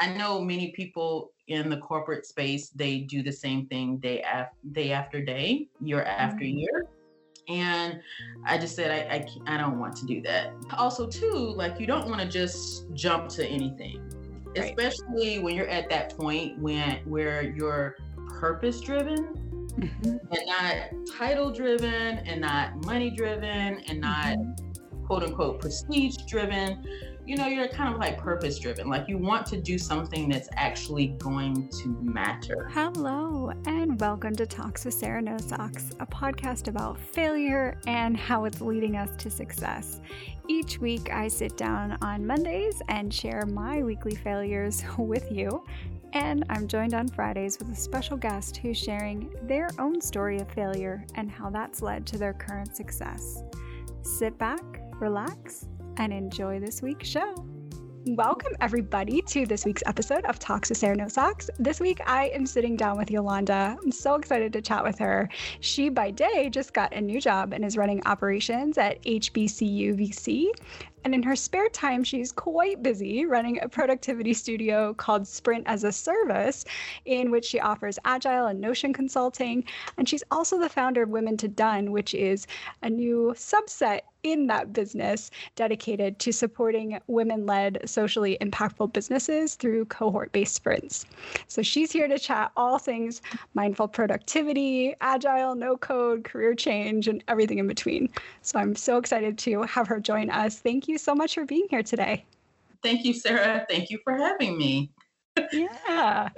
I know many people in the corporate space they do the same thing day after day after day, year after mm-hmm. year. And I just said I, I I don't want to do that. Also, too, like you don't want to just jump to anything, right. especially when you're at that point when where you're purpose driven mm-hmm. and not title driven and not money driven and not mm-hmm. quote unquote prestige driven you know, you're kind of like purpose driven. Like you want to do something that's actually going to matter. Hello, and welcome to Talks with Sarah No Socks, a podcast about failure and how it's leading us to success. Each week, I sit down on Mondays and share my weekly failures with you. And I'm joined on Fridays with a special guest who's sharing their own story of failure and how that's led to their current success. Sit back, relax, and enjoy this week's show. Welcome, everybody, to this week's episode of Talks with Sarah No Socks. This week, I am sitting down with Yolanda. I'm so excited to chat with her. She, by day, just got a new job and is running operations at HBCU VC. And in her spare time, she's quite busy running a productivity studio called Sprint as a Service, in which she offers agile and Notion consulting. And she's also the founder of Women to Done, which is a new subset in that business dedicated to supporting women led, socially impactful businesses through cohort based sprints. So she's here to chat all things mindful productivity, agile, no code, career change, and everything in between. So I'm so excited to have her join us. Thank you you so much for being here today. Thank you, Sarah. Thank you for having me. yeah.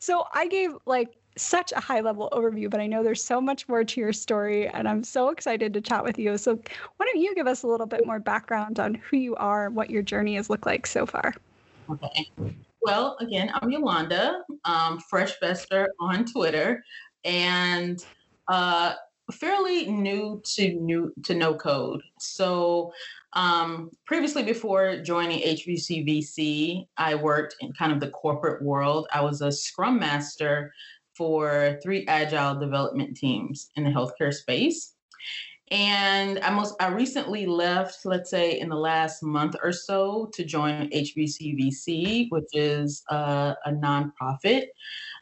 So I gave like such a high level overview, but I know there's so much more to your story, and I'm so excited to chat with you. So, why don't you give us a little bit more background on who you are, what your journey has looked like so far? Okay. Well, again, I'm Yolanda, um, Fresh Bester on Twitter, and uh, fairly new to new to no code. So um, previously, before joining HBCVC, I worked in kind of the corporate world. I was a scrum master for three agile development teams in the healthcare space. And I most I recently left, let's say in the last month or so, to join HBCVC, which is a, a nonprofit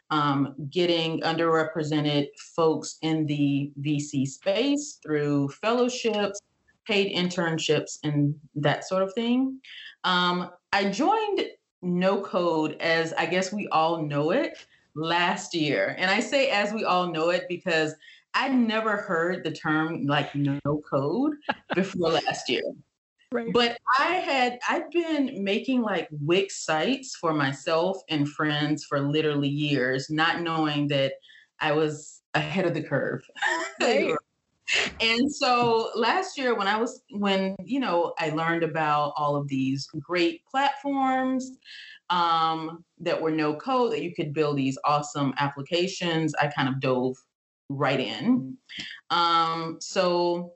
um, getting underrepresented folks in the VC space through fellowships, paid internships and that sort of thing. Um, I joined No Code as I guess we all know it last year. And I say as we all know it because I never heard the term like no code before last year. Right. But I had I've been making like Wix sites for myself and friends for literally years, not knowing that I was ahead of the curve. Right. And so last year when i was when you know i learned about all of these great platforms um, that were no code that you could build these awesome applications i kind of dove right in. Um, so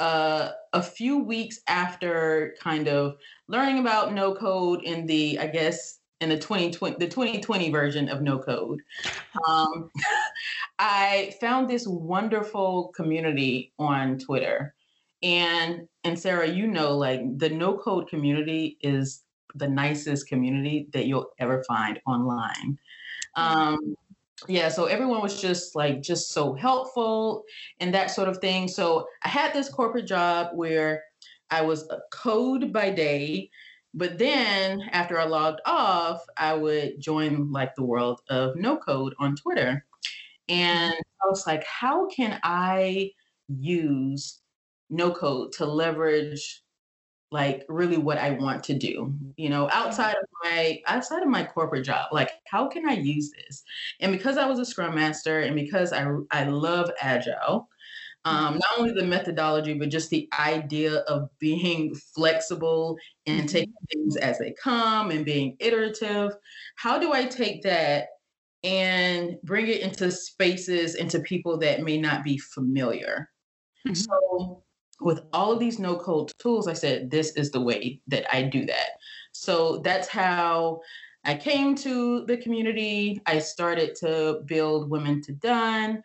uh, a few weeks after kind of learning about no code in the i guess in the 2020 the 2020 version of no code. Um, i found this wonderful community on twitter. And and sarah you know like the no code community is the nicest community that you'll ever find online. Um, yeah so everyone was just like just so helpful and that sort of thing. So i had this corporate job where i was a code by day but then after I logged off, I would join like the world of no code on Twitter. And mm-hmm. I was like, how can I use no code to leverage like really what I want to do, you know, mm-hmm. outside of my outside of my corporate job. Like, how can I use this? And because I was a scrum master and because I I love agile, um, not only the methodology, but just the idea of being flexible and mm-hmm. taking things as they come and being iterative. How do I take that and bring it into spaces, into people that may not be familiar? Mm-hmm. So, with all of these no code tools, I said, this is the way that I do that. So, that's how. I came to the community. I started to build Women to Done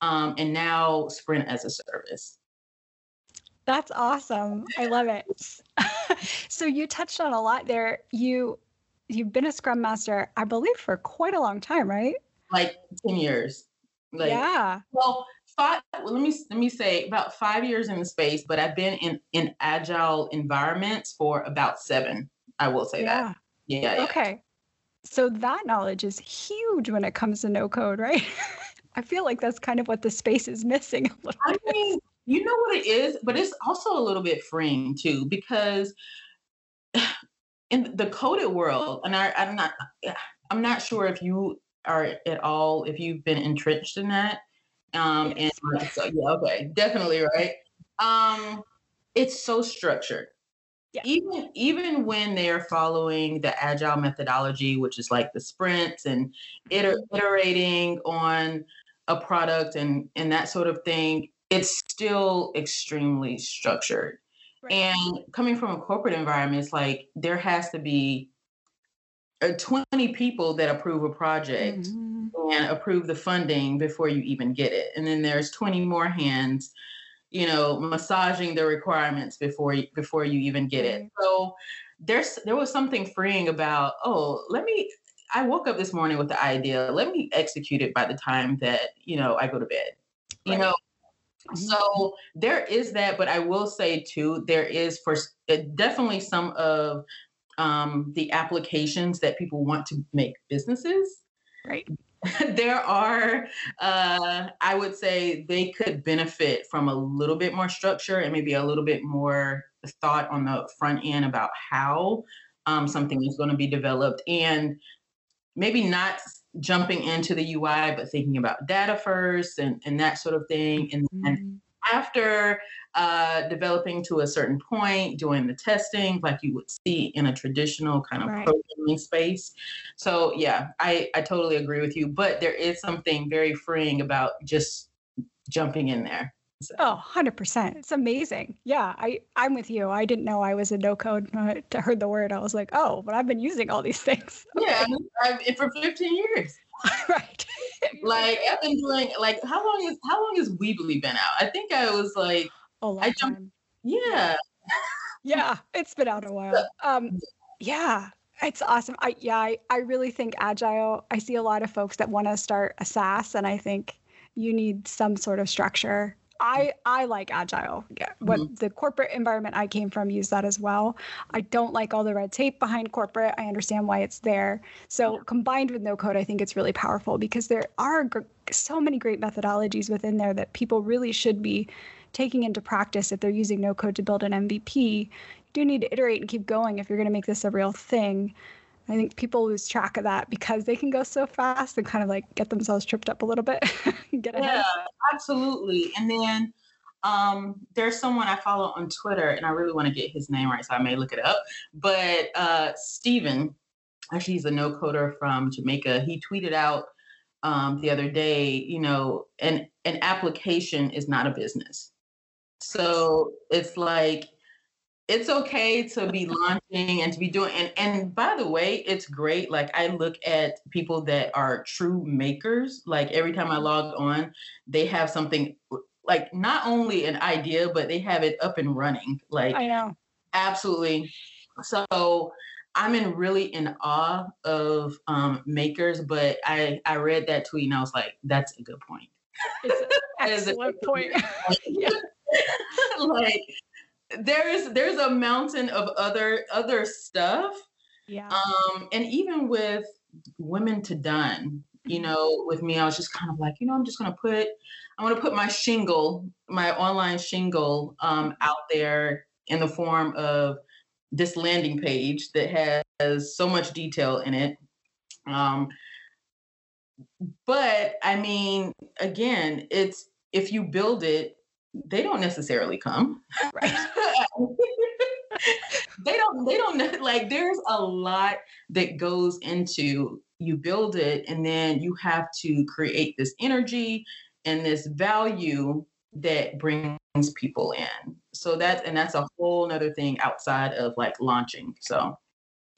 um, and now Sprint as a service. That's awesome. I love it. so you touched on a lot there. You you've been a Scrum Master, I believe, for quite a long time, right? Like ten years. Like, yeah. Well, five. Well, let me let me say about five years in the space, but I've been in in agile environments for about seven. I will say yeah. that. Yeah, yeah. Okay. So that knowledge is huge when it comes to no code, right? I feel like that's kind of what the space is missing. I mean, you know what it is, but it's also a little bit freeing too because in the coded world, and I, I'm not, I'm not sure if you are at all if you've been entrenched in that. Um, and so, yeah, okay, definitely right. Um, it's so structured. Yeah. Even even when they're following the agile methodology, which is like the sprints and iter- mm-hmm. iterating on a product and and that sort of thing, it's still extremely structured. Right. And coming from a corporate environment, it's like there has to be uh, 20 people that approve a project mm-hmm. and approve the funding before you even get it. And then there's 20 more hands, you know, massaging the requirements before you, before you even get it. So there's there was something freeing about, oh, let me I woke up this morning with the idea, let me execute it by the time that, you know, I go to bed. You right. know, mm-hmm. so there is that, but I will say too, there is for definitely some of um, the applications that people want to make businesses. Right. there are, uh, I would say, they could benefit from a little bit more structure and maybe a little bit more thought on the front end about how um, something is going to be developed and maybe not jumping into the UI, but thinking about data first and, and that sort of thing. And, mm-hmm. and after uh, developing to a certain point, doing the testing like you would see in a traditional kind of right. programming space. So yeah, I, I totally agree with you. But there is something very freeing about just jumping in there. Oh, 100%. It's amazing. Yeah, I, I'm with you. I didn't know I was a no code. I heard the word. I was like, oh, but I've been using all these things. Okay. Yeah, I've, for 15 years. right. like I've been doing like how long is how long has Weebly been out? I think I was like oh I jumped, time. Yeah. yeah, it's been out a while. Um yeah, it's awesome. I yeah, I, I really think agile. I see a lot of folks that want to start a SaaS and I think you need some sort of structure I I like agile. Yeah, what mm-hmm. the corporate environment I came from used that as well. I don't like all the red tape behind corporate. I understand why it's there. So yeah. combined with no code, I think it's really powerful because there are gr- so many great methodologies within there that people really should be taking into practice if they're using no code to build an MVP. You do need to iterate and keep going if you're going to make this a real thing. I think people lose track of that because they can go so fast and kind of like get themselves tripped up a little bit. get ahead. Yeah, absolutely. And then um, there's someone I follow on Twitter, and I really want to get his name right, so I may look it up. But uh, Steven, actually, he's a no coder from Jamaica. He tweeted out um, the other day, you know, an an application is not a business. So it's like it's okay to be launching and to be doing and and by the way it's great like i look at people that are true makers like every time i log on they have something like not only an idea but they have it up and running like i know. absolutely. So i'm in really in awe of um, makers but i i read that tweet and i was like that's a good point. It's an excellent point. Yeah. like there's there's a mountain of other other stuff. Yeah. Um, and even with women to done, you mm-hmm. know, with me, I was just kind of like, you know, I'm just gonna put I'm gonna put my shingle, my online shingle um, mm-hmm. out there in the form of this landing page that has so much detail in it. Um, but I mean, again, it's if you build it they don't necessarily come. Right. they don't they don't like there's a lot that goes into you build it and then you have to create this energy and this value that brings people in. So that's and that's a whole nother thing outside of like launching. So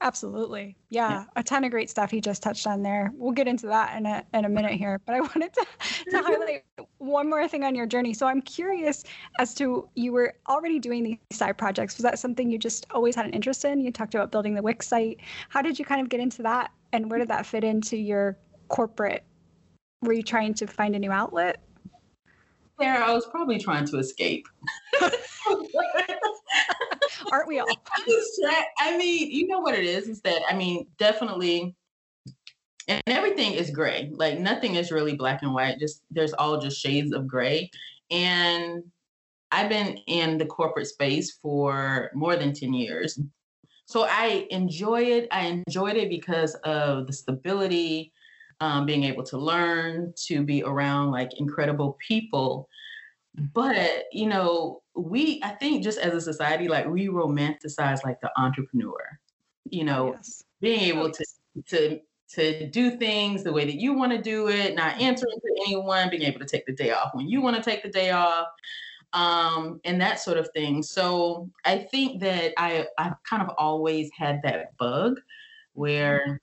Absolutely. Yeah, yeah, a ton of great stuff he just touched on there. We'll get into that in a in a minute here, but I wanted to to highlight one more thing on your journey. So I'm curious as to you were already doing these side projects. Was that something you just always had an interest in? You talked about building the Wix site. How did you kind of get into that, and where did that fit into your corporate? Were you trying to find a new outlet? There, I was probably trying to escape. Aren't we all? I mean, you know what it is? Is that I mean, definitely and everything is gray. Like nothing is really black and white. Just there's all just shades of gray. And I've been in the corporate space for more than 10 years. So I enjoy it. I enjoyed it because of the stability, um, being able to learn, to be around like incredible people. But, you know, we, I think just as a society, like we romanticize like the entrepreneur, you know, yes. being able to, to to do things the way that you want to do it, not answering to anyone, being able to take the day off when you want to take the day off, um, and that sort of thing. So I think that I I've kind of always had that bug where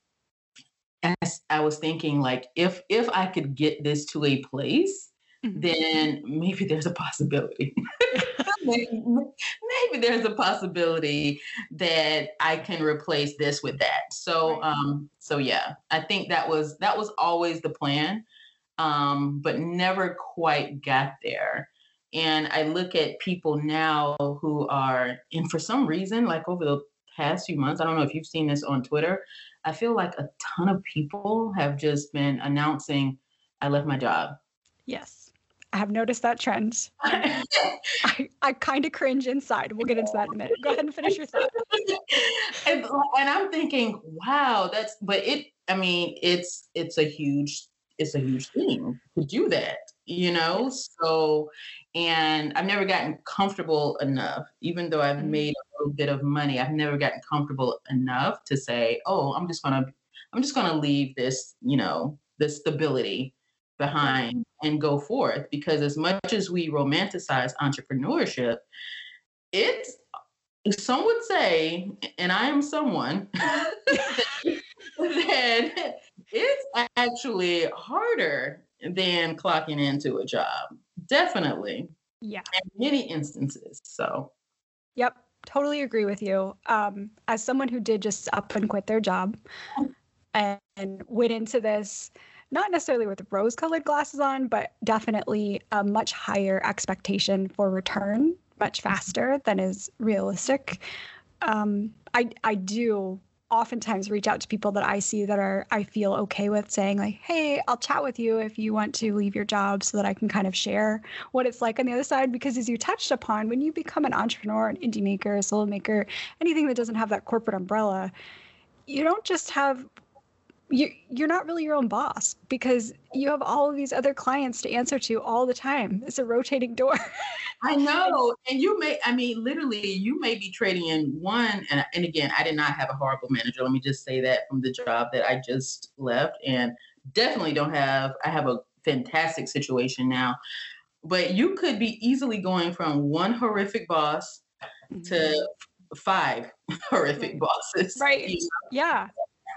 as I was thinking like if if I could get this to a place, mm-hmm. then maybe there's a possibility. maybe, maybe there's a possibility that I can replace this with that. So um so yeah, I think that was that was always the plan. Um, but never quite got there. And I look at people now who are, and for some reason, like over the past few months, I don't know if you've seen this on Twitter, I feel like a ton of people have just been announcing, I left my job. Yes. I have noticed that trend. I, I kind of cringe inside. We'll get into that in a minute. Go ahead and finish your thought. and, and I'm thinking, wow, that's but it I mean, it's it's a huge it's a huge thing to do that, you know? So and I've never gotten comfortable enough, even though I've mm-hmm. made a little bit of money, I've never gotten comfortable enough to say, oh, I'm just gonna I'm just gonna leave this, you know, the stability behind and go forth because as much as we romanticize entrepreneurship it's some would say and i am someone that it's actually harder than clocking into a job definitely yeah. in many instances so. Yep totally agree with you. Um, as someone who did just up and quit their job and went into this not necessarily with rose colored glasses on, but definitely a much higher expectation for return, much mm-hmm. faster than is realistic. Um, I, I do oftentimes reach out to people that I see that are I feel okay with saying like, "Hey, I'll chat with you if you want to leave your job so that I can kind of share what it's like on the other side because as you touched upon, when you become an entrepreneur, an indie maker, a solo maker, anything that doesn't have that corporate umbrella, you don't just have you you're not really your own boss because you have all of these other clients to answer to all the time. It's a rotating door. I know, and you may I mean literally you may be trading in one and and again I did not have a horrible manager. Let me just say that from the job that I just left and definitely don't have I have a fantastic situation now. But you could be easily going from one horrific boss mm-hmm. to five horrific bosses. Right. You know? Yeah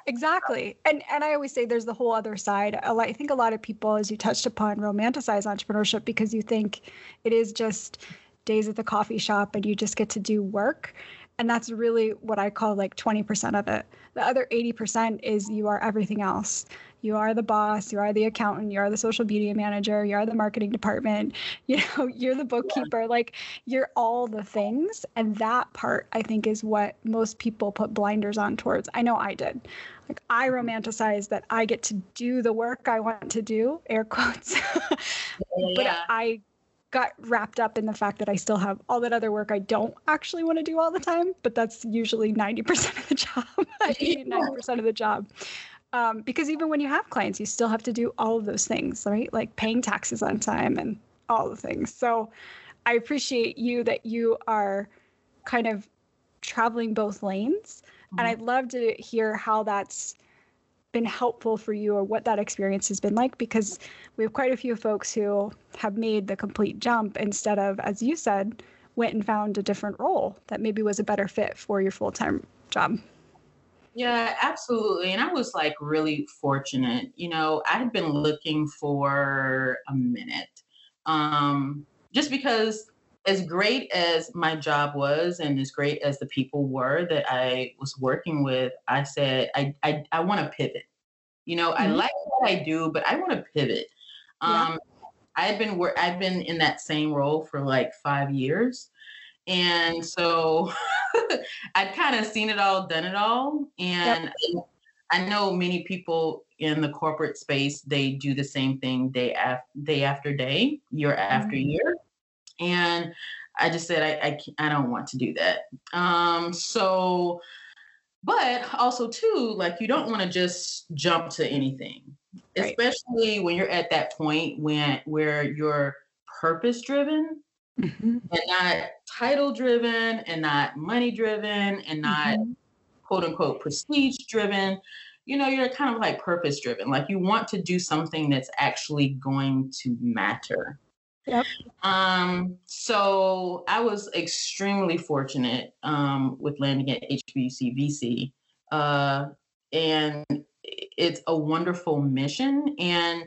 exactly. And and i always say there's the whole other side. I think a lot of people as you touched upon romanticize entrepreneurship because you think it is just days at the coffee shop and you just get to do work and that's really what i call like 20% of it. The other 80% is you are everything else. You are the boss you are the accountant you are the social media manager you are the marketing department you know you're the bookkeeper. Like you're all the things. And that part i think is what most people put blinders on towards. I know i did. Like i mm-hmm. romanticize that i get to do the work i want to do air quotes. But yeah. i got wrapped up in the fact that I still have all that other work I don't actually want to do all the time, but that's usually 90% of the job, 90% of the job. Um, because even when you have clients, you still have to do all of those things, right? Like paying taxes on time and all the things. So I appreciate you that you are kind of traveling both lanes. Mm-hmm. And I'd love to hear how that's been helpful for you or what that experience has been like because we have quite a few folks who have made the complete jump instead of, as you said, went and found a different role that maybe was a better fit for your full time job. Yeah, absolutely. And I was like really fortunate. You know, I had been looking for a minute Um, just because as great as my job was and as great as the people were that I was working with, I said, I, I, I want to pivot. You know, mm-hmm. I like what I do, but I want to pivot. Um, yeah. I've been wor- I've been in that same role for like five years. And so I'd kind of seen it all, done it all. And yep. I know many people in the corporate space, they do the same thing day after day after day, year after mm-hmm. year. And I just said, I, I, I don't want to do that. Um, so, but also too, like you don't want to just jump to anything, right. especially when you're at that point when where you're purpose driven mm-hmm. and not title driven and not money driven and not mm-hmm. quote unquote prestige driven you know you're kind of like purpose driven like you want to do something that's actually going to matter Yep. Um, so I was extremely fortunate um, with landing at HBC VC. Uh, and it's a wonderful mission and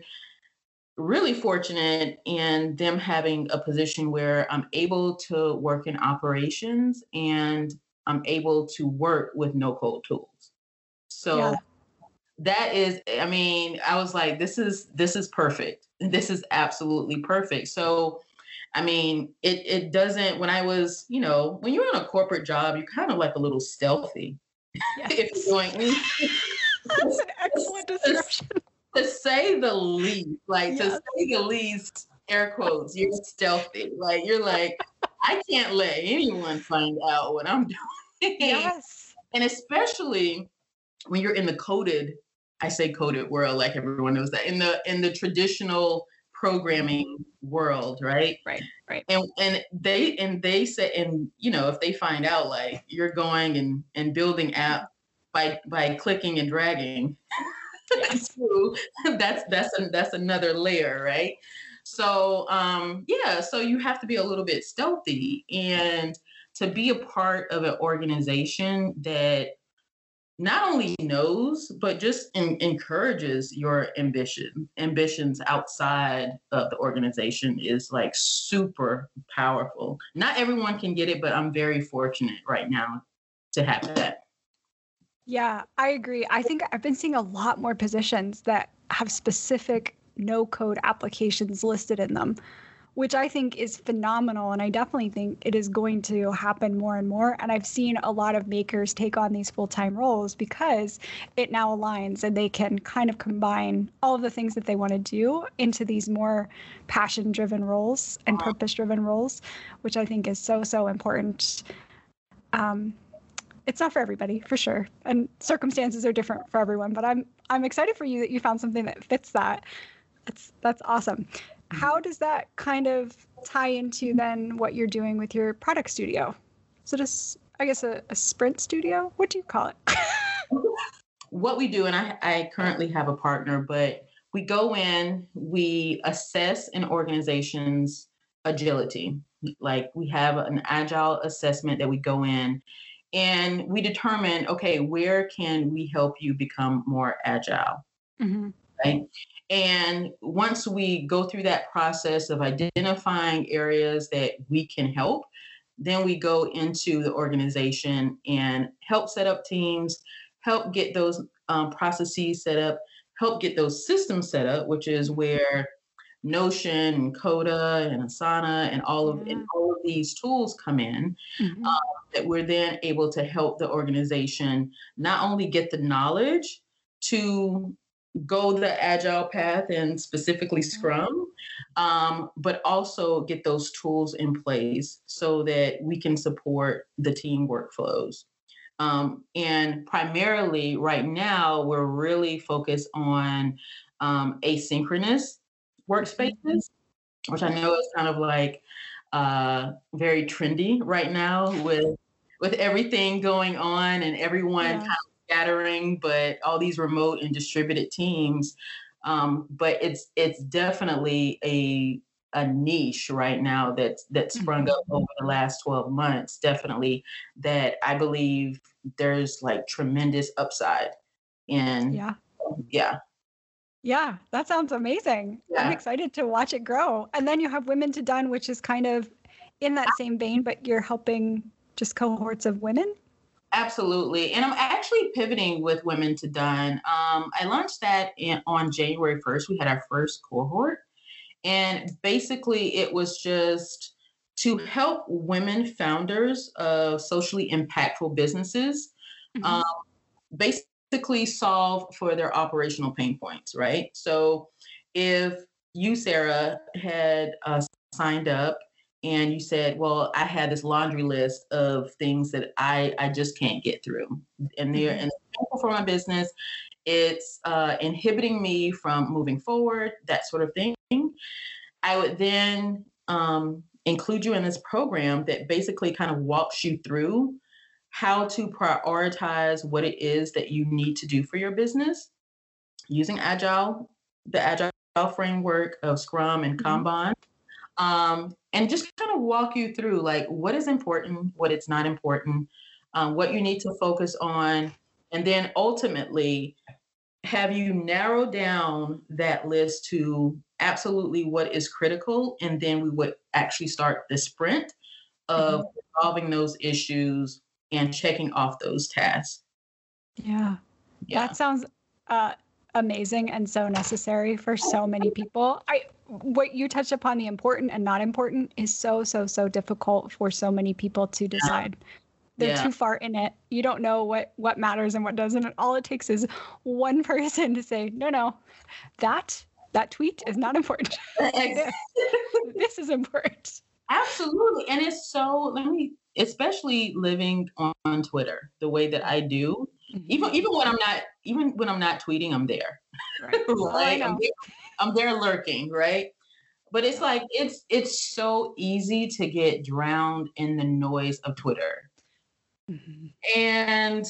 really fortunate in them having a position where I'm able to work in operations and I'm able to work with no code tools. So yeah. That is, I mean, I was like, this is this is perfect. This is absolutely perfect. So I mean, it it doesn't when I was, you know, when you're in a corporate job, you're kind of like a little stealthy. Yes. if you're doing That's an excellent description to say the least, like yes. to say the least, air quotes, you're stealthy. Like you're like, I can't let anyone find out what I'm doing. Yes. And especially when you're in the coded, I say coded world, like everyone knows that in the in the traditional programming world, right? Right, right. And and they and they say and you know if they find out like you're going and and building app by by clicking and dragging through, that's that's a, that's another layer, right? So um, yeah, so you have to be a little bit stealthy and to be a part of an organization that not only knows but just in, encourages your ambition ambitions outside of the organization is like super powerful. Not everyone can get it but i'm very fortunate right now to have that. Yeah, I agree. I think I've been seeing a lot more positions that have specific no code applications listed in them, which I think is phenomenal. And I definitely think it is going to happen more and more. And I've seen a lot of makers take on these full time roles because it now aligns and they can kind of combine all of the things that they want to do into these more passion driven roles and purpose driven roles, which I think is so, so important. Um, it's not for everybody for sure and circumstances are different for everyone but i'm i'm excited for you that you found something that fits that that's that's awesome how does that kind of tie into then what you're doing with your product studio? So just, I guess a, a sprint studio? What do you call it? What we do and I, I currently have a partner but we go in we assess an organization's agility. Like we have an agile assessment that we go in and we determine okay where can we help you become more agile? Mm-hmm. right and once we go through that process of identifying areas that we can help then we go into the organization and help set up teams help get those um, processes set up help get those systems set up which is where Notion and Coda and Asana and all of and all of these tools come in mm-hmm. um, that we're then able to help the organization not only get the knowledge to go the agile path and specifically mm-hmm. Scrum, um, but also get those tools in place so that we can support the team workflows. Um, and primarily, right now, we're really focused on um, asynchronous workspaces, which I know is kind of like uh, very trendy right now with with everything going on and everyone yeah. kind of scattering, but all these remote and distributed teams. Um, but it's it's definitely a a niche right now that's that sprung up mm-hmm. over the last 12 months definitely that i believe there's like tremendous upside in yeah yeah Yeah, that sounds amazing. Yeah. I'm excited to watch it grow. And then you have Women to Done, which is kind of in that same vein, but you're helping just cohorts of women. Absolutely. And I'm actually pivoting with Women to Done. Um, I launched that in, on January 1st. We had our first cohort. And basically, it was just to help women founders of socially impactful businesses mm-hmm. um, basically solve for their operational pain points, right? So if you, Sarah, had uh, signed up and you said, "Well, I had this laundry list of things that I I just can't get through, and they're mm-hmm. and for my business. It's uh, inhibiting me from moving forward, that sort of thing." I would then um, include you in this program that basically kind of walks you through how to prioritize what it is that you need to do for your business using agile the agile framework of scrum and mm-hmm. Um, and just kind of walk you through like what is important what it's not important um, what you need to focus on and then ultimately have you narrow down that list to absolutely what is critical and then we would actually start the sprint of mm-hmm. resolving those issues and checking off those tasks yeah, yeah. that sounds uh, amazing and so necessary for so many people i what you touched upon the important and not important is so so so difficult for so many people to decide. Yeah they're yeah. too far in it. You don't know what what matters and what doesn't. And all it takes is one person to say no no that that tweet is not important. This is important. absolutely. And it's so let me especially living on, on twitter the way that i do mm-hmm. even even when i'm not even when i'm not tweeting i'm there. Right? Oh, I'm, there, lurking right but it's like it's it's so easy to get drowned in the noise of twitter Mm-hmm. And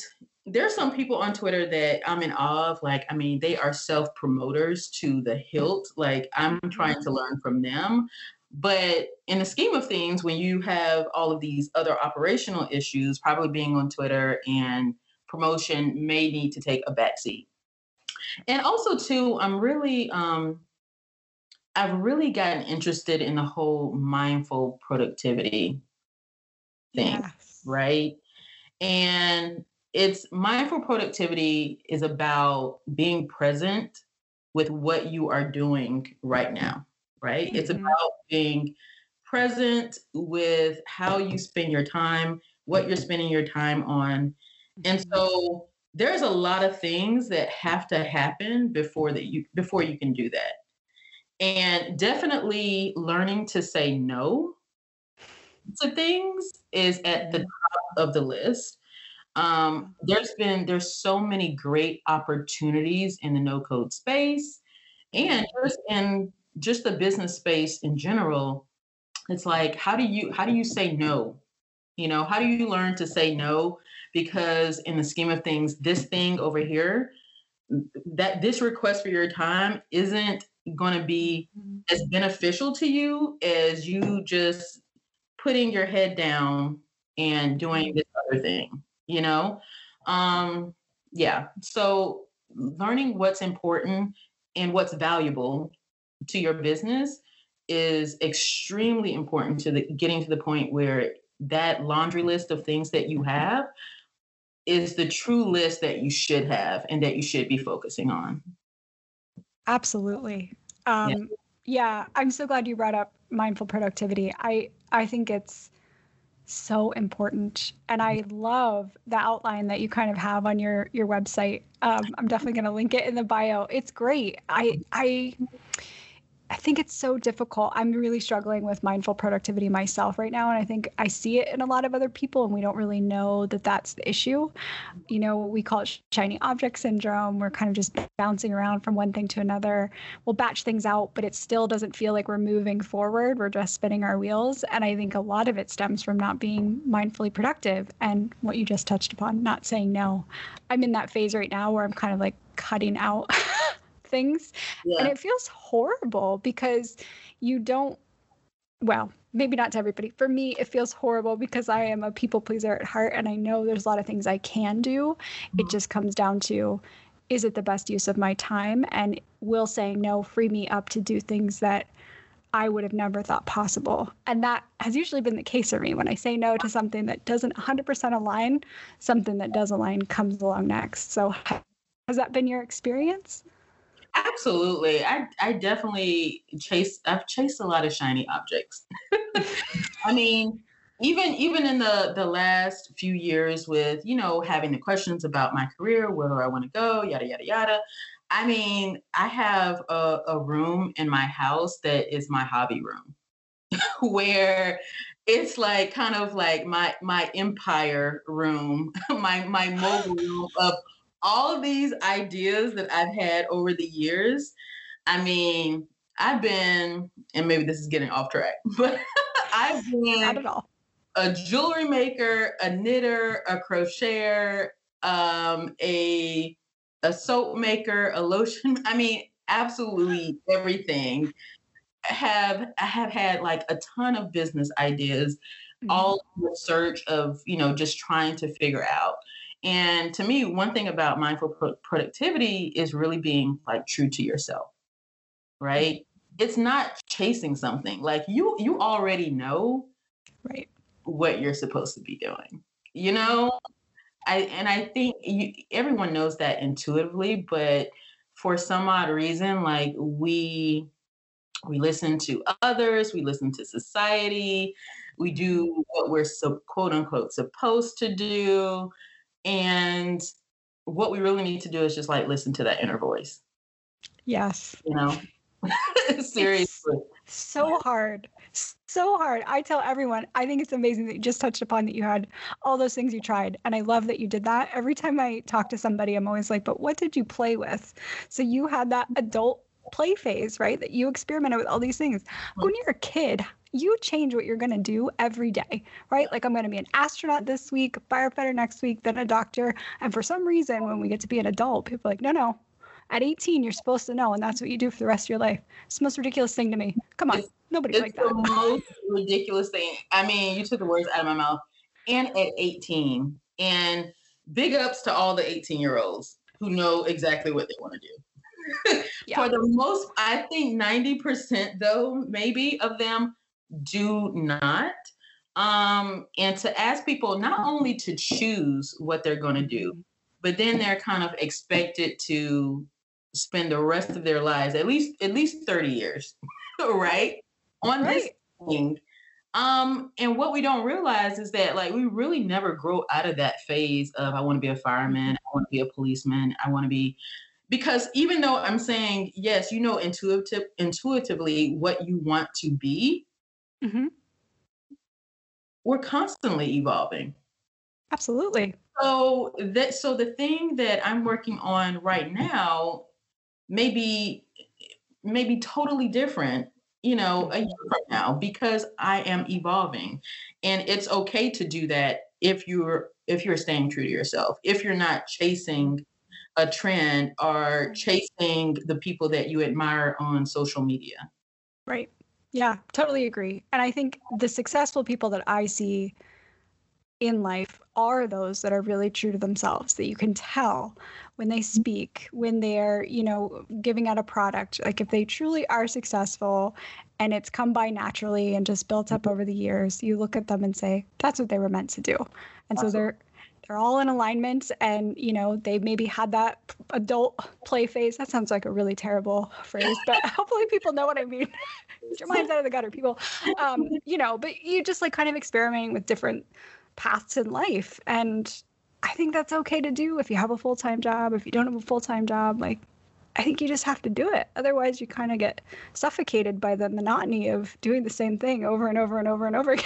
there's some people on Twitter that I'm in awe of. Like, I mean, they are self promoters to the hilt. Like, I'm trying to mm-hmm. learn from them. But in the scheme of things, when you have all of these other operational issues, probably being on Twitter and promotion may need to take a backseat. And also, too, I'm really, um, I've really gotten interested in the whole mindful productivity thing, yes. right? And it's mindful productivity is about being present with what you are doing right now, right? Mm-hmm. It's about being present with how you spend your time, what you're spending your time on. And mm-hmm. so there's a lot of things that have to happen before that you before you can do that. And definitely learning to say no to things is at the top of the list. Um, there's been there's so many great opportunities in the no code space and just in just the business space in general. It's like how do you how do you say no? You know, how do you learn to say no? Because in the scheme of things, this thing over here, that this request for your time isn't going to be mm-hmm. as beneficial to you as you just putting your head down and doing this other thing, you know? Um, yeah. So learning what's important and what's valuable to your business is extremely important to the getting to the point where that laundry list of things that you have is the true list that you should have and that you should be focusing on. Absolutely. Um, yeah. yeah, I'm so glad you brought up mindful productivity. I I think it's so important and i love the outline that you kind of have on your your website um, i'm definitely going to link it in the bio it's great i i I think it's so difficult. I'm really struggling with mindful productivity myself right now. And I think I see it in a lot of other people, and we don't really know that that's the issue. You know, we call it shiny object syndrome. We're kind of just bouncing around from one thing to another. We'll batch things out, but it still doesn't feel like we're moving forward. We're just spinning our wheels. And I think a lot of it stems from not being mindfully productive and what you just touched upon, not saying no. I'm in that phase right now where I'm kind of like cutting out things. Yeah. And it feels horrible because you don't, well, maybe not to everybody. For me, it feels horrible because I am a people pleaser at heart and I know there's a lot of things I can do. Mm-hmm. It just comes down to is it the best use of my time? And will saying no free me up to do things that I would have never thought possible. And that has usually been the case for me. When I say no to something that doesn't 100% align, something that does align comes along next. So, has that been your experience? Absolutely. I, I definitely chase, I've chased a lot of shiny objects. I mean, even even in the the last few years with you know having the questions about my career where do i want to go yada yada yada I mean, I have a, a room in my house that is my hobby room where it's like kind of like my my empire room, my my mobile room of all of these ideas that I've had over the years. I mean, I've been, and maybe this is getting off track, but I've been not at all a jewelry maker, a knitter, a crocheter, um, a a soap maker, a lotion. I mean, absolutely everything. Have I have had like a ton of business ideas, mm-hmm. all in the search of you know just trying to figure out. And to me, one thing about mindful pro- productivity is really being like true to yourself, right? It's not chasing something like you you already know, right, what you're supposed to be doing. You know, I and I think you, everyone knows that intuitively, but for some odd reason, like we we listen to others, we listen to society, we do what we're so quote unquote supposed to do, and what we really need to do is just like listen to that inner voice. Yes. You know, seriously. It's so hard so hard. I tell everyone, I think it's amazing that you just touched upon that you had all those things you tried. And I love that you did that. Every time I talk to somebody, I'm always like, but what did you play with? So you had that adult play phase, right? That you experimented with all these things. Mm-hmm. When you're a kid, you change what you're going to do every day, right? Like, I'm going to be an astronaut this week, firefighter next week, then a doctor. And for some reason, when we get to be an adult, people are like, no, no, at 18, you're supposed to know, and that's what you do for the rest of your life. It's the most ridiculous thing to me. Come on. Nobody's it's like that. the most ridiculous thing. I mean, you took the words out of my mouth. And at 18, and big ups to all the 18 year olds who know exactly what they want to do. yeah. For the most, I think 90% though, maybe of them do not. Um, and to ask people not only to choose what they're going to do, mm-hmm. but then they're kind of expected to spend the rest of their lives, at least at least 30 years, right? on right. this thing. Um, and what we don't realize is that like we really never grow out of that phase of I want to be a fireman, I want to be a policeman, I want to be because even though I'm saying yes, you know intuitive intuitively what you want to be, mm-hmm. we're constantly evolving. Absolutely. So that so the thing that I'm working on right now may be maybe totally different you know, a year from now because I am evolving. And it's okay to do that if you're if you're staying true to yourself. If you're not chasing a trend are chasing the people that you admire on social media. Right. Yeah, totally agree. And I think the successful people that I see in life are those that are really true to themselves that you can tell when they mm-hmm. speak when they're you know giving out a product like if they truly are successful and it's come by naturally and just built up mm-hmm. over the years you look at them and say that's what they were meant to do and so they're they're all in alignment and you know they maybe had that adult play phase that sounds like a really terrible phrase but hopefully people know what i mean your mind's out of the gutter people um, you know but you just like kind of experimenting with different paths in life. And I think that's okay to do if you have a full time job, if you don't have a full time job. Like, I think you just have to do it. Otherwise, you kind of get suffocated by the monotony of doing the same thing over and over and over and over again.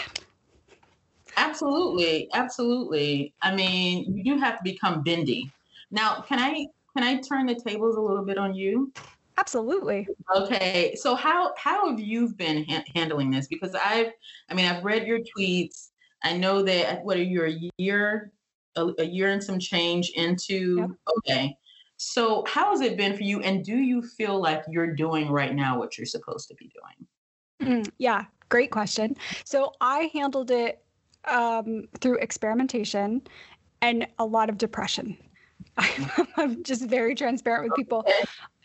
Absolutely, absolutely. I mean, you do have to become bendy. Now, can I can I turn the tables a little bit on you? Absolutely. Okay. So how how have you been ha- handling this? Because I've I mean I've read your tweets. I know that what are you a year, a, a year and some change into? Yep. Okay. So how has it been for you? And do you feel like you're doing right now what you're supposed to be doing? Mm, yeah, great question. So I handled it um, through experimentation and a lot of depression. I'm just very transparent with people.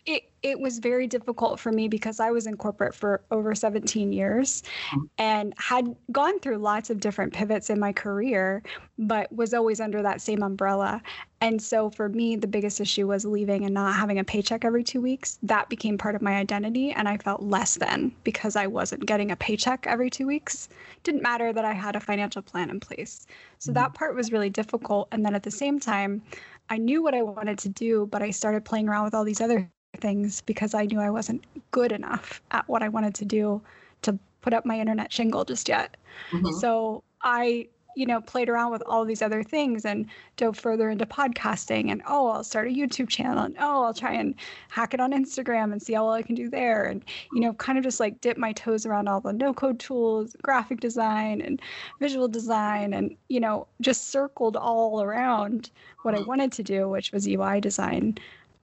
It it was very difficult for me because I was in corporate for over 17 years Mhm. and had gone through lots of different pivots in my career, but was always under that same umbrella. And so for me, the biggest issue was leaving and not having a paycheck every two weeks. That became part of my identity, and I felt less than because I wasn't getting a paycheck every two weeks. Didn't matter that I had a financial plan in place. So that part was really difficult. And then at the same time, I knew what I wanted to do, but I started playing around with all these other things because I knew I wasn't good enough at what I wanted to do to put up my internet shingle just yet. Mhm. So I, you know, played around with all these other things and dove further into podcasting and oh, I'll start a YouTube channel and oh, I'll try and hack it on Instagram and see how well I can do there and you know, kind of just like dip my toes around all the no-code tools, graphic design and visual design and you know, just circled all around what I wanted to do, which was UI design.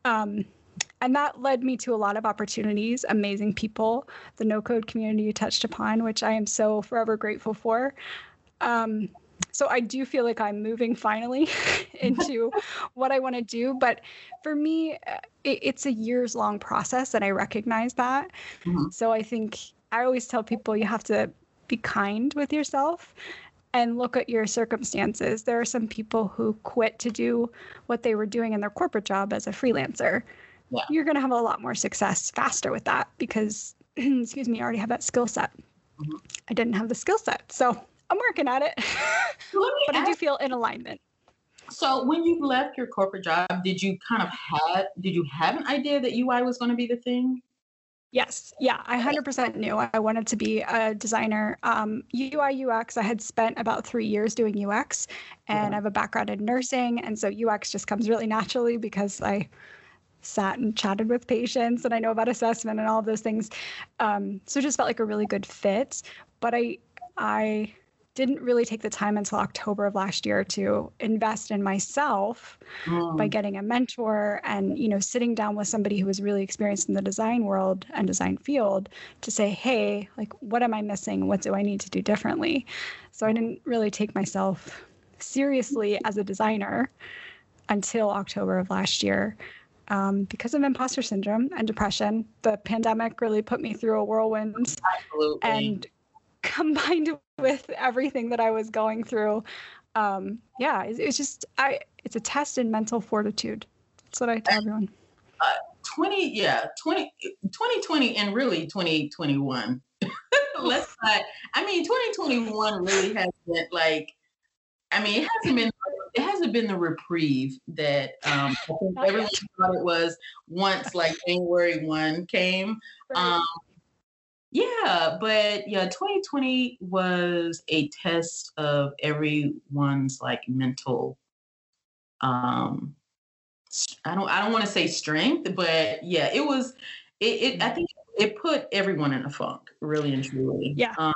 Um, and that led me to a lot of opportunities, amazing people, the no code community you touched upon, which I am so forever grateful for. Um, so I do feel like I'm moving finally into what I want to do. But for me, it, it's a years long process, and I recognize that. Mhm. So I think I always tell people you have to be kind with yourself and look at your circumstances. There are some people who quit to do what they were doing in their corporate job as a freelancer. Yeah. You're going to have a lot more success faster with that because, excuse me, you already have that skill set. Mhm. I didn't have the skill set. So I'm working at it, So let me but I do feel in alignment. So when you left your corporate job, did you kind of have did you have an idea that UI was going to be the thing? Yes. Yeah. I 100% knew I wanted to be a designer. Um, UI, UX, I had spent about three years doing UX and Yeah. I have a background in nursing. And so UX just comes really naturally because I sat and chatted with patients and I know about assessment and all of those things. Um, so it just felt like a really good fit. But I, I didn't really take the time until October of last year to invest in myself by Mm, getting a mentor and you know sitting down with somebody who was really experienced in the design world and design field to say hey like what am i missing what do i need to do differently so i didn't really take myself seriously as a designer until october of last year um, because of imposter syndrome and depression the pandemic really put me through a whirlwind absolutely. and combined with everything that I was going through, um, yeah, it's, it's just I. It's a test in mental fortitude. That's what I tell everyone. 20 yeah 20 2020 and really 2021 let's not i mean 2021 really has been like i mean it hasn't been it hasn't been the reprieve that um I think everyone thought it was once like january 1 came um yeah but yeah 2020 was a test of everyone's like mental um i don't i don't want to say strength but yeah it was it, it i think it put everyone in a funk really and truly. Yeah. um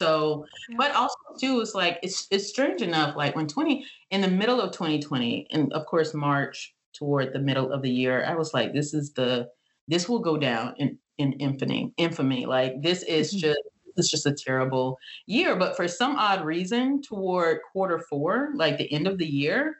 so but also too is like it's it's strange enough like when 20 in the middle of 2020 and of course march toward the middle of the year i was like this is the this will go down in in infamy infamy like this is Mhm. just it's just a terrible year but for some odd reason toward quarter four like the end of the year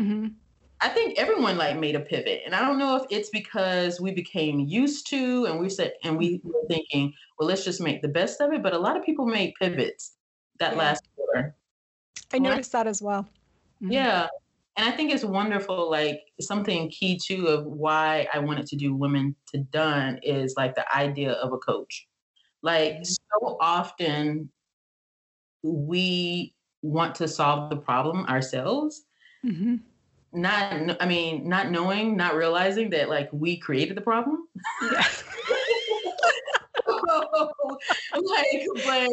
Mhm. I think everyone like made a pivot, and I don't know if it's because we became used to, and we said, and we were thinking, well, let's just make the best of it. But a lot of people made pivots that Yeah. last quarter. I noticed that as well. Mhm. Yeah, and I think it's wonderful. Like something key too of why I wanted to do Women to Done is like the idea of a coach. Like Mhm. so often, we want to solve the problem ourselves Mhm. Not i mean not knowing not realizing that like we created the problem Yeah. like but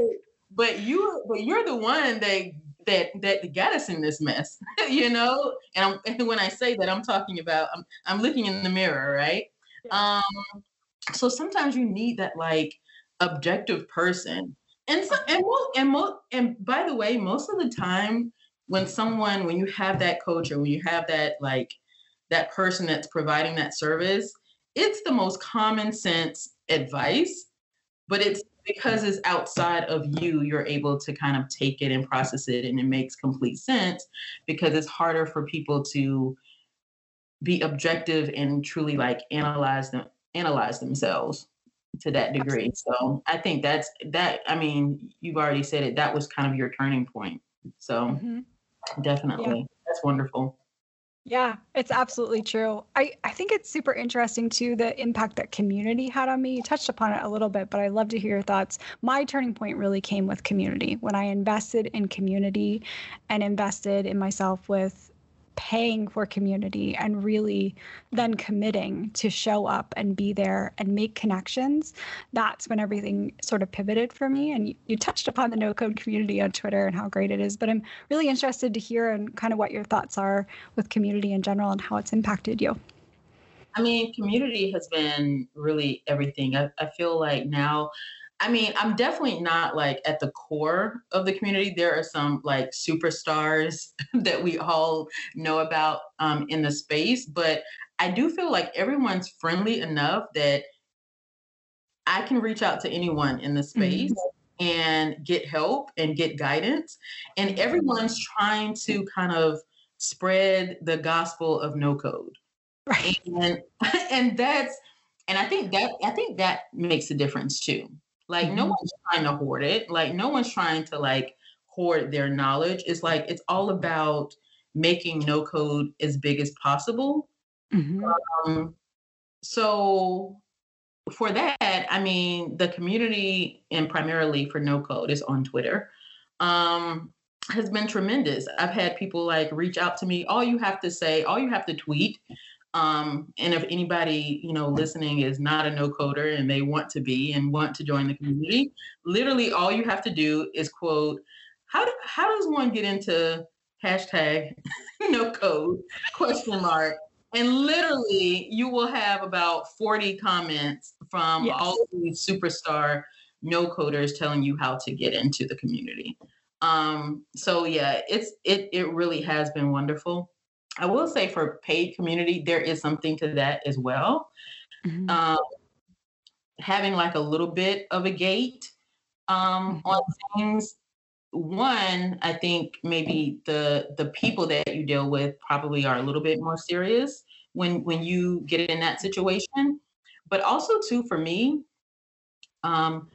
but you but you're the one that that that got us in this mess you know and, and when i say that i'm talking about i'm, I'm looking in the mirror right Yeah. um so sometimes you need that like objective person and so and most and most and by the way most of the time when someone when you have that coach or when you have that like that person that's providing that service it's the most common sense advice but it's because it's outside of you, you're able to kind of take it and process it, and it makes complete sense because it's harder for people to be objective and truly like analyze them, analyze themselves to that degree. So I think that's that. I mean, you've already said it. That was kind of your turning point. So mm-hmm. Definitely, yeah. that's wonderful. Yeah, it's absolutely true. I, I think it's super interesting too the impact that community had on me. You touched upon it a little bit, but I'd love to hear your thoughts. My turning point really came with community when I invested in community and invested in myself with paying for community and really then committing to show up and be there and make connections, that's when everything sort of pivoted for me. And you, you, touched upon the no code community on Twitter and how great it is, but I'm really interested to hear and kind of what your thoughts are with community in general and how it's impacted you. I mean, community has been really everything. I, I feel like now I mean, I'm definitely not like at the core of the community. There are some like superstars that we all know about um, in the space, but I do feel like everyone's friendly enough that I can reach out to anyone in the space. Mm-hmm and get help and get guidance. And everyone's trying to kind of spread the gospel of no code. Right. And and that's and I think that I think that makes a difference too. Like mm-hmm. no one's trying to hoard it. Like no one's trying to like hoard their knowledge. It's like it's all about making no code as big as possible. Mm-hmm. Um, so for that, I mean, the community and primarily for no code is on Twitter. Um, has been tremendous. I've had people like reach out to me. All you have to say, all you have to tweet um, and if anybody, you know, listening is not a no coder and they want to be and want to join the community, literally all you have to do is quote, how, do, how does one get into hashtag no code question mark. And literally you will have about 40 comments from yes. all these superstar no coders telling you how to get into the community. Um, so yeah it's it it really has been wonderful I will say for paid community, there is something to that as well. Mm-hmm. Um, having like a little bit of a gate um, mm-hmm. on things. One, I think maybe the the people that you deal with probably are a little bit more serious when when you get in that situation. But also too, for me, um,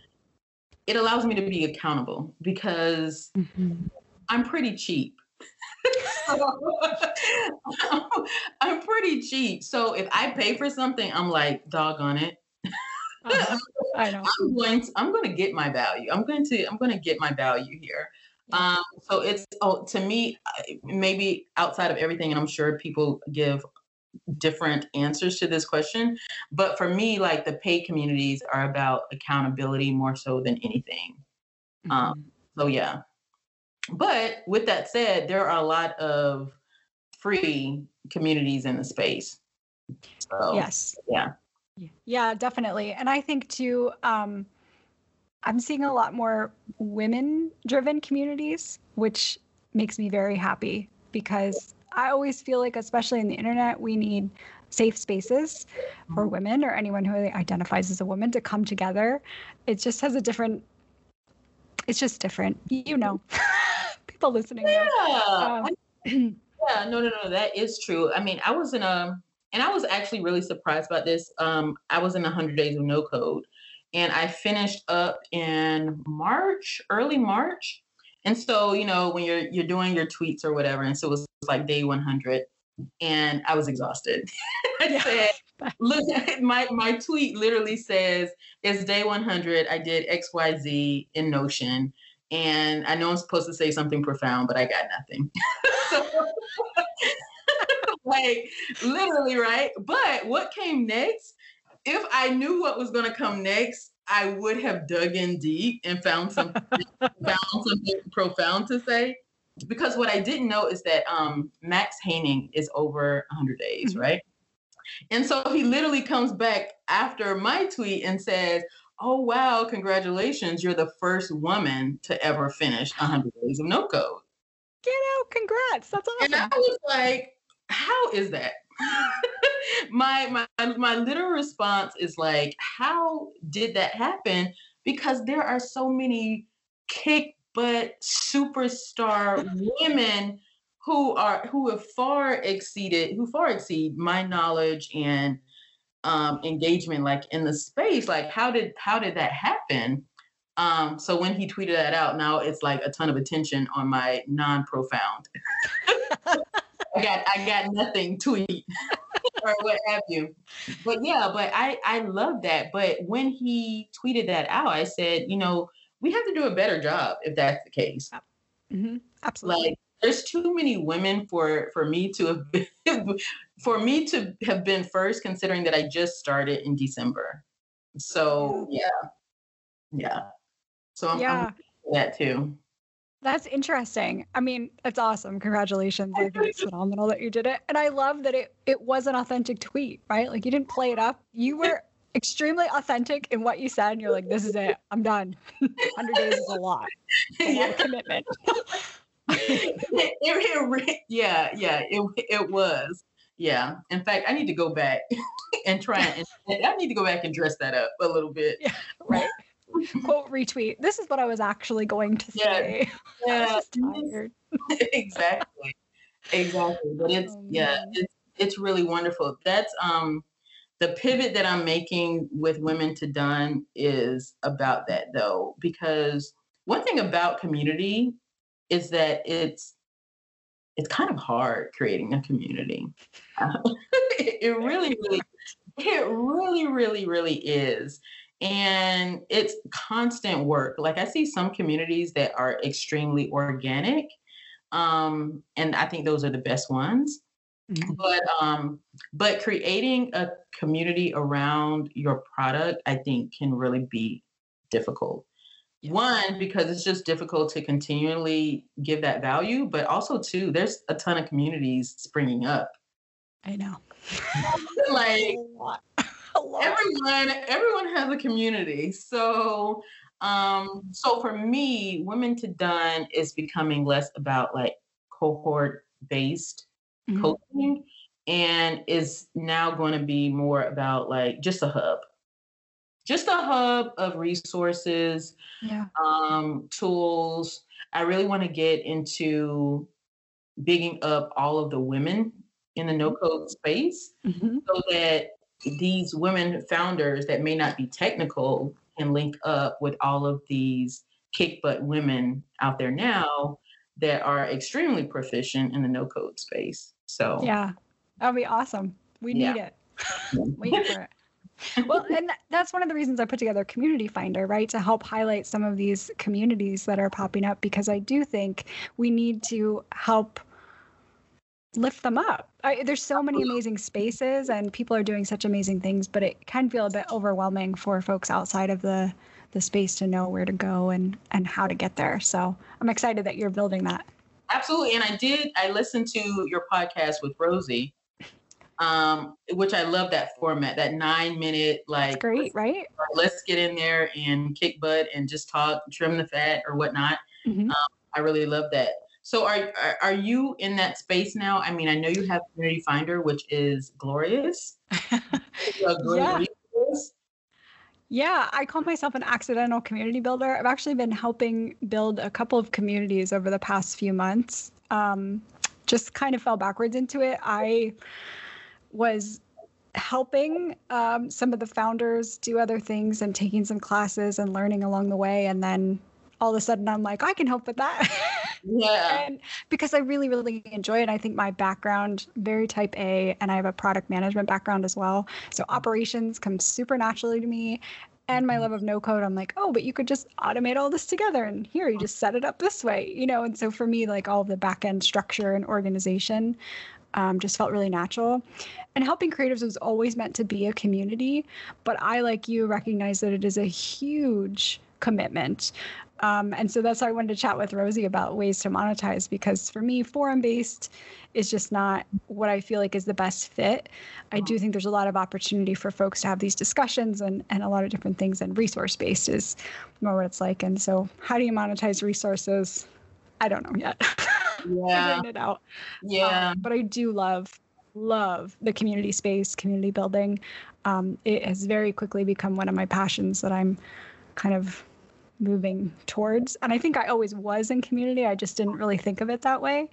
it allows me to be accountable because mm-hmm. I'm pretty cheap. I'm pretty cheap. So if I pay for something, I'm like, doggone it. Uh-huh. I know. I'm going to I'm going to get my value. I'm going to I'm going to get my value here. Um, so it's oh, to me maybe outside of everything, and I'm sure people give different answers to this question. But for me, like the paid communities are about accountability more so than anything. Mm-hmm. Um, so yeah. But with that said, there are a lot of free communities in the space. So, yes. Yeah. Yeah, definitely. And I think too, um, I'm seeing a lot more women driven communities, which makes me very happy because I always feel like, especially in the internet, we need safe spaces for mm-hmm. women or anyone who identifies as a woman to come together. It just has a different, it's just different, you know. people listening. Yeah. Um, yeah, no, no, no, that is true. I mean, I was in a, and I was actually really surprised about this. Um, I was in 100 Days of No Code, and I finished up in March, early March. And so, you know, when you're you're doing your tweets or whatever, and so it was like day 100, and I was exhausted. I yeah. said, look, my my tweet literally says, "It's day 100. I did X, Y, Z in Notion." And I know I'm supposed to say something profound, but I got nothing. like literally, right? But what came next? If I knew what was going to come next, I would have dug in deep and found something, found something profound to say. Because what I didn't know is that um, Max Haining is over 100 days, mm-hmm. right? And so he literally comes back after my tweet and says, oh wow, congratulations, you're the first woman to ever finish 100 days of no code. Get out, congrats, that's awesome. And I was like, how is that? my my my literal response is like, how did that happen? because there are so many kick butt superstar women who are who have far exceeded who far exceed my knowledge and um, engagement like in the space like how did how did that happen? Um, so when he tweeted that out now it's like a ton of attention on my non-profound. I got i got nothing tweet or what have you. But yeah but i i love that. But when he tweeted that out i said you know we have to do a better job if that's the case. Mm-hmm. absolutely. Like there's too many women for for me to have been, for me to have been first considering that I just started in December. So yeah. Yeah. So I'm, yeah. I'm that too. That's interesting. I mean, it's awesome. Congratulations. I think it's phenomenal that you did it. And I love that it it was an authentic tweet, right? Like you didn't play it up. You were extremely authentic in what you said. And you're like, this is it. I'm done. 100 days is a lot. A lot of commitment. It, it, yeah, yeah, it, it was. Yeah. In fact, I need to go back and try and I need to go back and dress that up a little bit. Yeah, right. Quote retweet. This is what I was actually going to say. Yeah. yeah. exactly. Exactly. But it's oh, yeah, it's it's really wonderful. That's um the pivot that I'm making with Women to Done is about that though, because one thing about community is that it's it's kind of hard creating a community. it really, really, it really, really, really is. And it's constant work. Like I see some communities that are extremely organic. Um, and I think those are the best ones. Mm-hmm. But um, but creating a community around your product, I think, can really be difficult. One, because it's just difficult to continually give that value, but also two, there's a ton of communities springing up. I know. like everyone, everyone has a community. So um, so for me, Women to Done is becoming less about like cohort based mm-hmm. coaching and is now going to be more about like just a hub just a hub of resources, yeah. um, tools. I really want to get into bigging up all of the women in the no code space mm-hmm. so that these women founders that may not be technical can link up with all of these kick butt women out there now that are extremely proficient in the no code space. So, yeah, that'll be awesome. We need yeah. it. Wait for it well, and that's one of the reasons I put together Community Finder, right? To help highlight some of these communities that are popping up because I do think we need to help lift them up. I, there's so many mm-hmm. amazing spaces and people are doing such amazing things, but it can feel a bit overwhelming for folks outside of the the space to know where to go and and how to get there. So I'm excited that you're building that. Absolutely, and I did. I listened to your podcast with Rosie, um, which I love that format, that nine minute like That's great, right? Let's get in there and kick butt and just talk, trim the fat or whatnot. Mm-hmm. Um, I really love that. So are, are, are you in that space now? I mean, I know you have Community Finder, which is glorious. yeah. Yeah, I call myself an accidental community builder. I've actually been helping build a couple of communities over the past few months. Um, just kind of fell backwards into it. I was helping um, some of the founders do other things and taking some classes and learning along the way. And then all of a sudden, I'm like, I can help with that. Yeah. and because I really, really enjoy it. I think my background, very type A, and I have a product management background as well. So operations comes super naturally to me. And my mm-hmm. love of no code, I'm like, oh, but you could just automate all this together. And here, you just set it up this way, you know? And so for me, like all the back end structure and organization um, just felt really natural. And helping creatives was always meant to be a community, but I, like you, recognize that it is a huge commitment. Um, and so that's why I wanted to chat with Rosie about ways to monetize because for me, forum based is just not what I feel like is the best fit. I do think there's a lot of opportunity for folks to have these discussions and, and a lot of different things, and resource based is more what it's like. And so, how do you monetize resources? I don't know yet. yeah. figuring it out. Yeah. Um, but I do love love the community space, community building. Um, it has very quickly become one of my passions that I'm kind of moving towards. And I think I always was in community. I just didn't really think of it that way.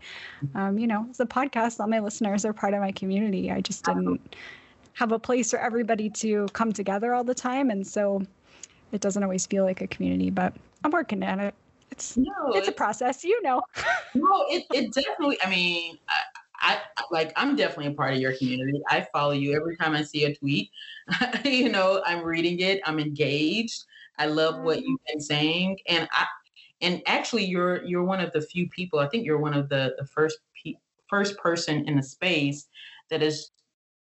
Um, you know, a podcast, all my listeners are part of my community. I just didn't have a place for everybody to come together all the time. And so it doesn't always feel like a community, but I'm working at it. It's no, it's a process, you know. no, it, it definitely, I mean, I, I like I'm definitely a part of your community. I follow you every time I see a tweet. you know, I'm reading it. I'm engaged. I love what you've been saying, and I and actually you're you're one of the few people. I think you're one of the the first pe- first person in the space that is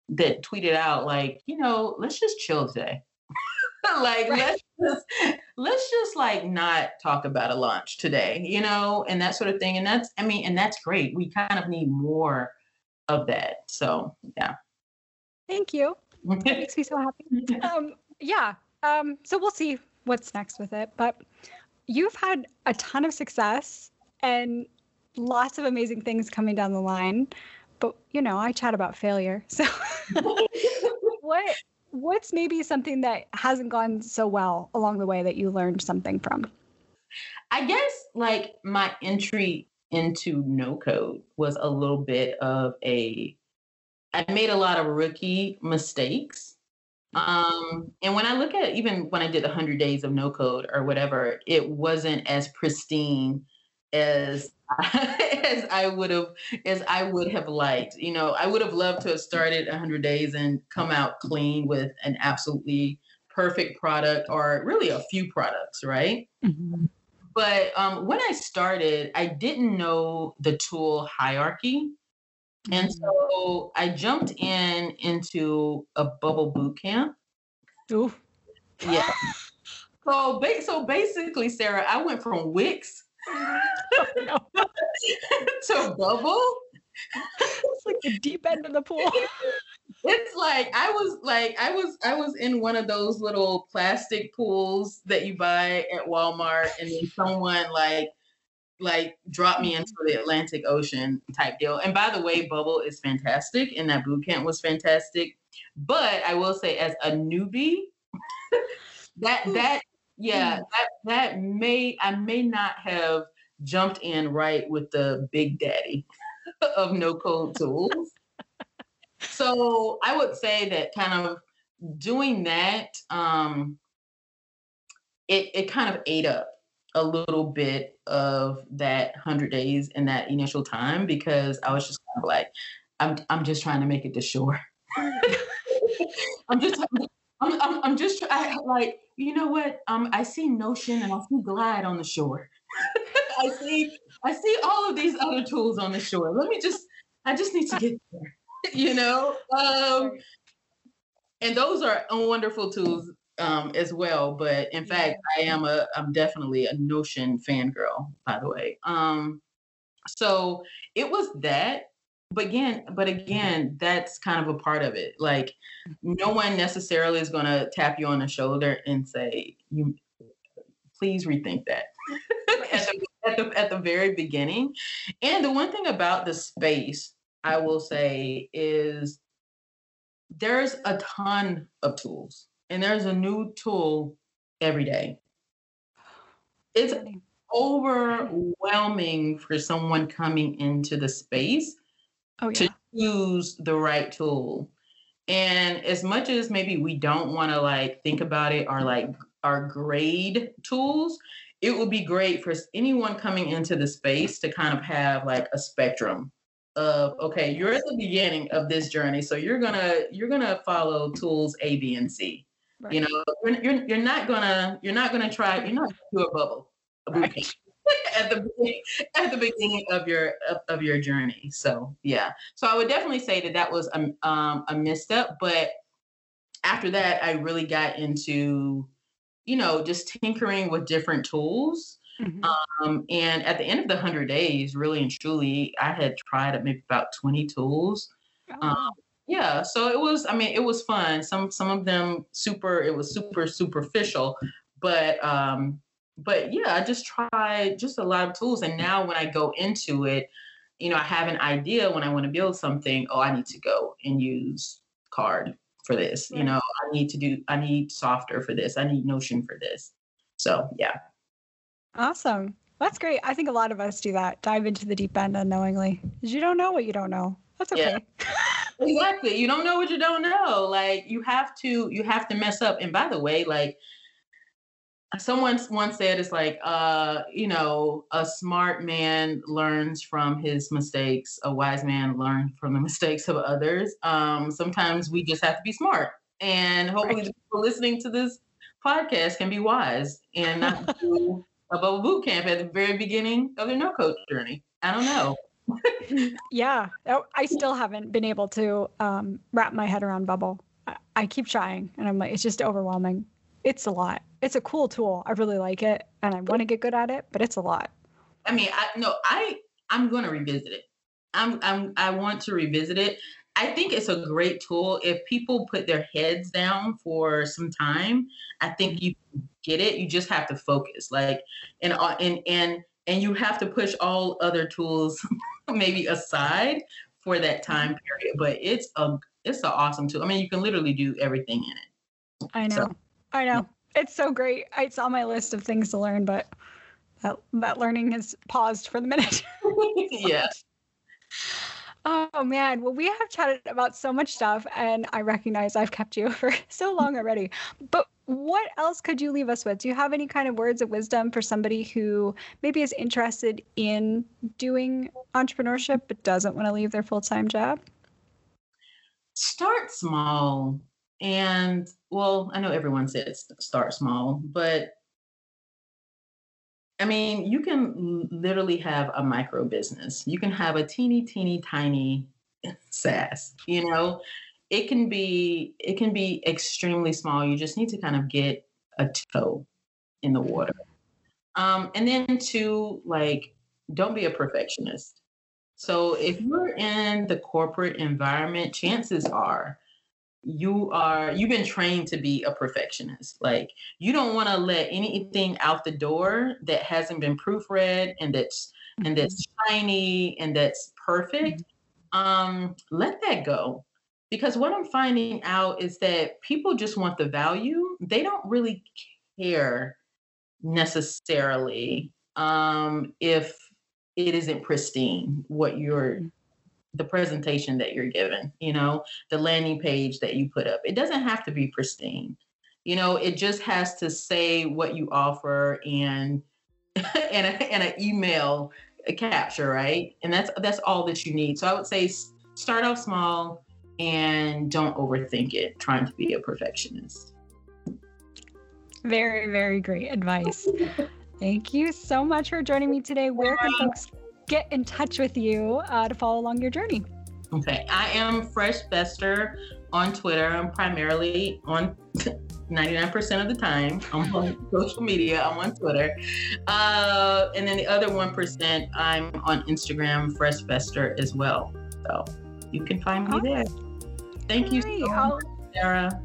that tweeted out like, you know, let's just chill today. like right. let's let's just like not talk about a launch today, you know, and that sort of thing. And that's I mean, and that's great. We kind of need more of that. So yeah. Thank you. That makes me so happy. Um, yeah. Um, so we'll see what's next with it. But you've had a ton of success and lots of amazing things coming down the line. But you know, I chat about failure. So what what's maybe something that hasn't gone so well along the way that you learned something from? I guess like my entry into no code was a little bit of a I made a lot of rookie mistakes. Um, and when I look at even when I did 100 days of no code or whatever, it wasn't as pristine as as I would have as I would have liked. You know, I would have loved to have started 100 days and come out clean with an absolutely perfect product or really a few products, right? Mm-hmm. But um, when I started, I didn't know the tool hierarchy. And mm-hmm. so I jumped in into a bubble boot camp. Ooh. Yeah. so, so basically, Sarah, I went from Wix to bubble. It's like the deep end of the pool. It's like I was like I was I was in one of those little plastic pools that you buy at Walmart, and then someone like like dropped me into the Atlantic Ocean type deal. And by the way, Bubble is fantastic, and that boot camp was fantastic. But I will say, as a newbie, that that yeah, that that may I may not have jumped in right with the big daddy of no code tools. so I would say that kind of doing that, um, it it kind of ate up a little bit of that hundred days in that initial time because I was just kind of like, I'm I'm just trying to make it to shore. I'm just I'm, I'm, I'm just I, like you know what? Um, I see Notion and I see Glide on the shore. I see I see all of these other tools on the shore. Let me just I just need to get there. you know, um, and those are wonderful tools um, as well. But in fact, I am a I'm definitely a Notion fangirl, by the way. Um, so it was that but again but again that's kind of a part of it. Like no one necessarily is going to tap you on the shoulder and say you please rethink that. At, the, at, the, at the very beginning. And the one thing about the space i will say is there's a ton of tools and there's a new tool every day. It's overwhelming for someone coming into the space oh, yeah. to choose the right tool. And as much as maybe we don't want to like think about it or like our grade tools, it would be great for anyone coming into the space to kind of have like a spectrum of okay, you're at the beginning of this journey, so you're gonna you're gonna follow tools A, B, and C. Right. You know, you're, you're, you're not gonna you're not gonna try you're not gonna do a bubble a boot camp. at the at the beginning of your of, of, your journey. So yeah, so I would definitely say that that was a um, a misstep. But after that, I really got into you know just tinkering with different tools. Mm-hmm. Um, and at the end of the hundred days, really and truly, I had tried maybe about twenty tools. Oh. Um, yeah, so it was. I mean, it was fun. Some some of them super. It was super superficial, but um, but yeah, I just tried just a lot of tools. And now when I go into it, you know, I have an idea when I want to build something, oh, I need to go and use Carrd for this. Right. You know, I need to do, I need Softr for this. I need Notion for this. So yeah. Awesome. That's great. I think a lot of us do that. Dive into the deep end unknowingly. You don't know what you don't know. That's okay. Yeah. exactly. You don't know what you don't know. Like you have to you have to mess up. And by the way, like someone once said it's like uh you know a smart man learns from his mistakes a wise man learns from the mistakes of others. Um sometimes we just have to be smart and hopefully right. the people listening to this podcast can be wise and not do a bubble boot camp at the very beginning of their no code journey. I don't know. Yeah. Oh, i still haven't been able to um, wrap my head around bubble. I, I keep trying and i'm like it's just overwhelming. It's a lot it's a cool tool. I really like it and I want to get good at it, but it's a lot. I mean, I no, I I'm going to revisit it. I'm I'm I want to revisit it. I think it's a great tool if people put their heads down for some time. I think you get it. You just have to focus. Like and uh, and and and you have to push all other tools maybe aside for that time period. But it's a it's an awesome tool. I mean, you can literally do everything in it. I know. So, I know it's so great. It's on my list of things to learn, but that, that learning has paused for the minute. yeah. Oh man, well, we have chatted about so much stuff, and I recognize I've kept you for so long already. But what else could you leave us with? Do you have any kind of words of wisdom for somebody who maybe is interested in doing entrepreneurship but doesn't want to leave their full time job? Start small. And well, I know everyone says start small, but I mean, you can literally have a micro business. You can have a teeny, teeny, tiny SaaS. You know, it can be it can be extremely small. You just need to kind of get a toe in the water. Um, and then to like, don't be a perfectionist. So if you're in the corporate environment, chances are you are you've been trained to be a perfectionist. Like you don't want to let anything out the door that hasn't been proofread and that's and that's mm-hmm. shiny and that's perfect. Mm-hmm. um let that go. Because what i'm finding out is that people just want the value. They don't really care necessarily um if it isn't pristine what you're mm-hmm the presentation that you're given, you know, the landing page that you put up. It doesn't have to be pristine. You know, it just has to say what you offer and and, a, and an email a capture, right? And that's that's all that you need. So I would say start off small and don't overthink it trying to be a perfectionist. Very, very great advice. Thank you so much for joining me today. Where can folks get in touch with you uh, to follow along your journey? Okay, I am Fresh Bester on Twitter. I'm primarily on 99% of the time. I'm on social media. I'm on Twitter. Uh, and then the other 1%, I'm on Instagram, Fresh Bester as well. So you can find me there. Thank you so much, Sarah.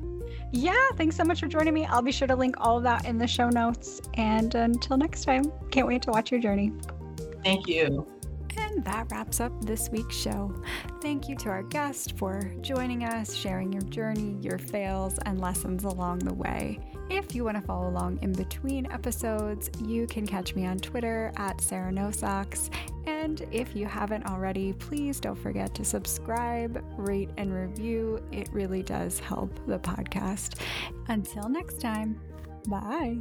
Yeah, thanks so much for joining me. I'll be sure to link all of that in the show notes. And until next time, can't wait to watch your journey. Thank you. And that wraps up this week's show. Thank you to our guest for joining us, sharing your journey, your fails, and lessons along the way. If you want to follow along in between episodes, you can catch me on Twitter at Sarah No Socks. And if you haven't already, please don't forget to subscribe, rate, and review. It really does help the podcast. Until next time, bye.